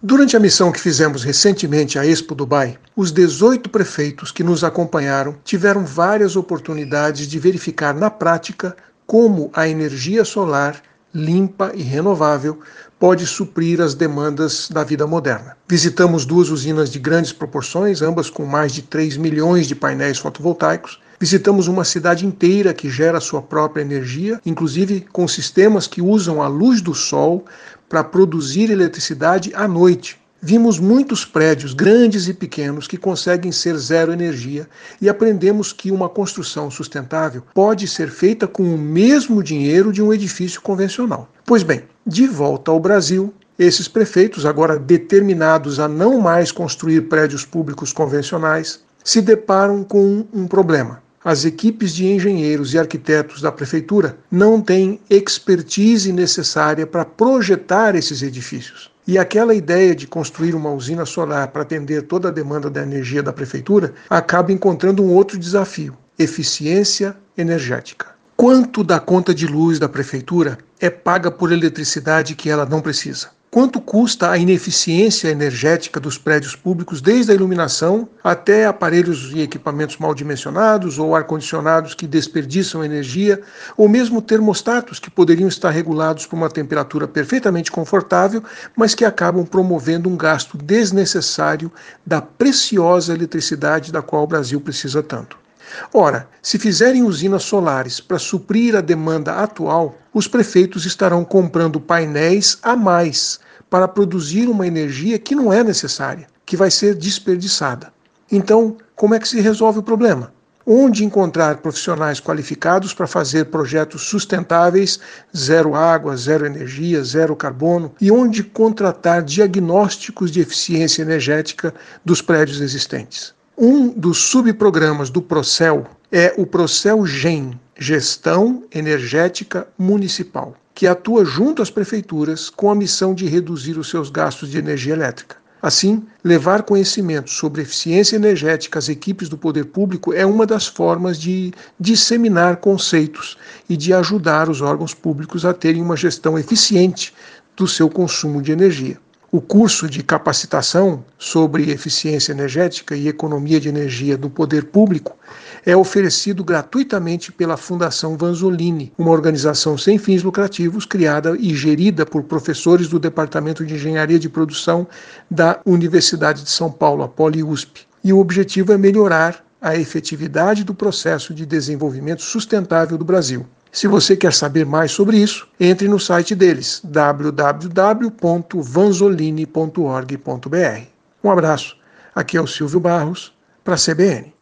Durante a missão que fizemos recentemente à Expo Dubai, os 18 prefeitos que nos acompanharam tiveram várias oportunidades de verificar na prática como a energia solar limpa e renovável pode suprir as demandas da vida moderna. Visitamos duas usinas de grandes proporções, ambas com mais de 3 milhões de painéis fotovoltaicos. Visitamos uma cidade inteira que gera sua própria energia, inclusive com sistemas que usam a luz do sol para produzir eletricidade à noite. Vimos muitos prédios, grandes e pequenos, que conseguem ser zero energia e aprendemos que uma construção sustentável pode ser feita com o mesmo dinheiro de um edifício convencional. Pois bem, de volta ao Brasil, esses prefeitos, agora determinados a não mais construir prédios públicos convencionais, se deparam com um problema as equipes de engenheiros e arquitetos da prefeitura não têm expertise necessária para projetar esses edifícios. E aquela ideia de construir uma usina solar para atender toda a demanda da energia da prefeitura acaba encontrando um outro desafio: eficiência energética. Quanto da conta de luz da prefeitura é paga por eletricidade que ela não precisa? Quanto custa a ineficiência energética dos prédios públicos, desde a iluminação até aparelhos e equipamentos mal dimensionados ou ar-condicionados que desperdiçam energia, ou mesmo termostatos que poderiam estar regulados por uma temperatura perfeitamente confortável, mas que acabam promovendo um gasto desnecessário da preciosa eletricidade da qual o Brasil precisa tanto. Ora, se fizerem usinas solares para suprir a demanda atual, os prefeitos estarão comprando painéis a mais para produzir uma energia que não é necessária, que vai ser desperdiçada. Então, como é que se resolve o problema? Onde encontrar profissionais qualificados para fazer projetos sustentáveis, zero água, zero energia, zero carbono, e onde contratar diagnósticos de eficiência energética dos prédios existentes? Um dos subprogramas do Procel é o Procel GEM, Gestão Energética Municipal, que atua junto às prefeituras com a missão de reduzir os seus gastos de energia elétrica. Assim, levar conhecimento sobre eficiência energética às equipes do poder público é uma das formas de disseminar conceitos e de ajudar os órgãos públicos a terem uma gestão eficiente do seu consumo de energia. O curso de capacitação sobre eficiência energética e economia de energia do poder público é oferecido gratuitamente pela Fundação Vanzolini, uma organização sem fins lucrativos criada e gerida por professores do Departamento de Engenharia de Produção da Universidade de São Paulo, a PoliUSP. E o objetivo é melhorar a efetividade do processo de desenvolvimento sustentável do Brasil. Se você quer saber mais sobre isso, entre no site deles www.vanzolini.org.br. Um abraço. Aqui é o Silvio Barros para a CBN.